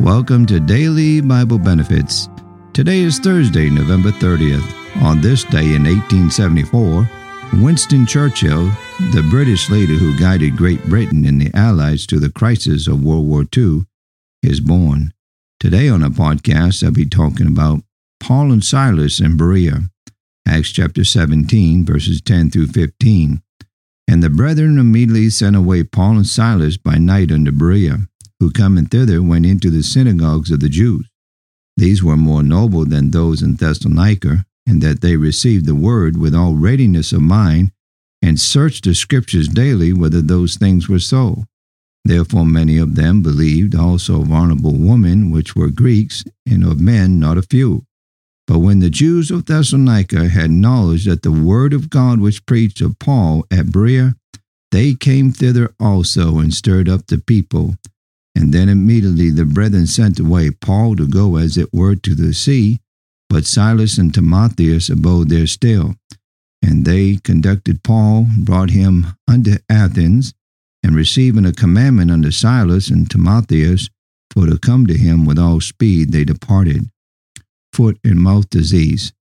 Welcome to Daily Bible Benefits. Today is Thursday, November 30th. On this day in 1874, Winston Churchill, the British leader who guided Great Britain and the Allies to the crisis of World War II, is born. Today on a podcast, I'll be talking about Paul and Silas in Berea, Acts chapter 17, verses 10 through 15. And the brethren immediately sent away Paul and Silas by night unto Berea who coming thither went into the synagogues of the Jews. These were more noble than those in Thessalonica, in that they received the word with all readiness of mind, and searched the scriptures daily whether those things were so. Therefore many of them believed, also of honorable women, which were Greeks, and of men not a few. But when the Jews of Thessalonica had knowledge that the word of God was preached of Paul at Berea, they came thither also and stirred up the people and then immediately the brethren sent away Paul to go as it were to the sea, but Silas and Timotheus abode there still. And they conducted Paul, brought him unto Athens, and receiving a commandment unto Silas and Timotheus for to come to him with all speed, they departed. Foot and mouth disease.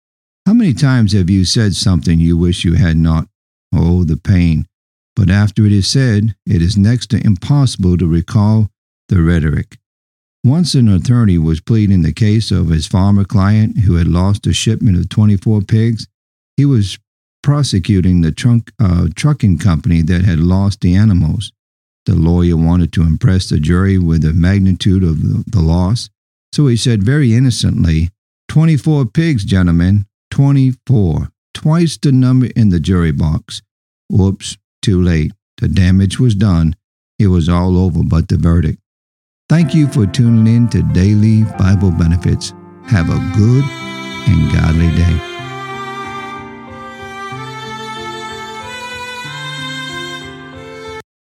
How many times have you said something you wish you had not? Oh, the pain. But after it is said, it is next to impossible to recall the rhetoric. Once an attorney was pleading the case of his farmer client who had lost a shipment of 24 pigs. He was prosecuting the trunk, uh, trucking company that had lost the animals. The lawyer wanted to impress the jury with the magnitude of the, the loss, so he said very innocently, 24 pigs, gentlemen, 24, twice the number in the jury box. Whoops, too late. The damage was done. It was all over but the verdict. Thank you for tuning in to Daily Bible Benefits. Have a good and godly day.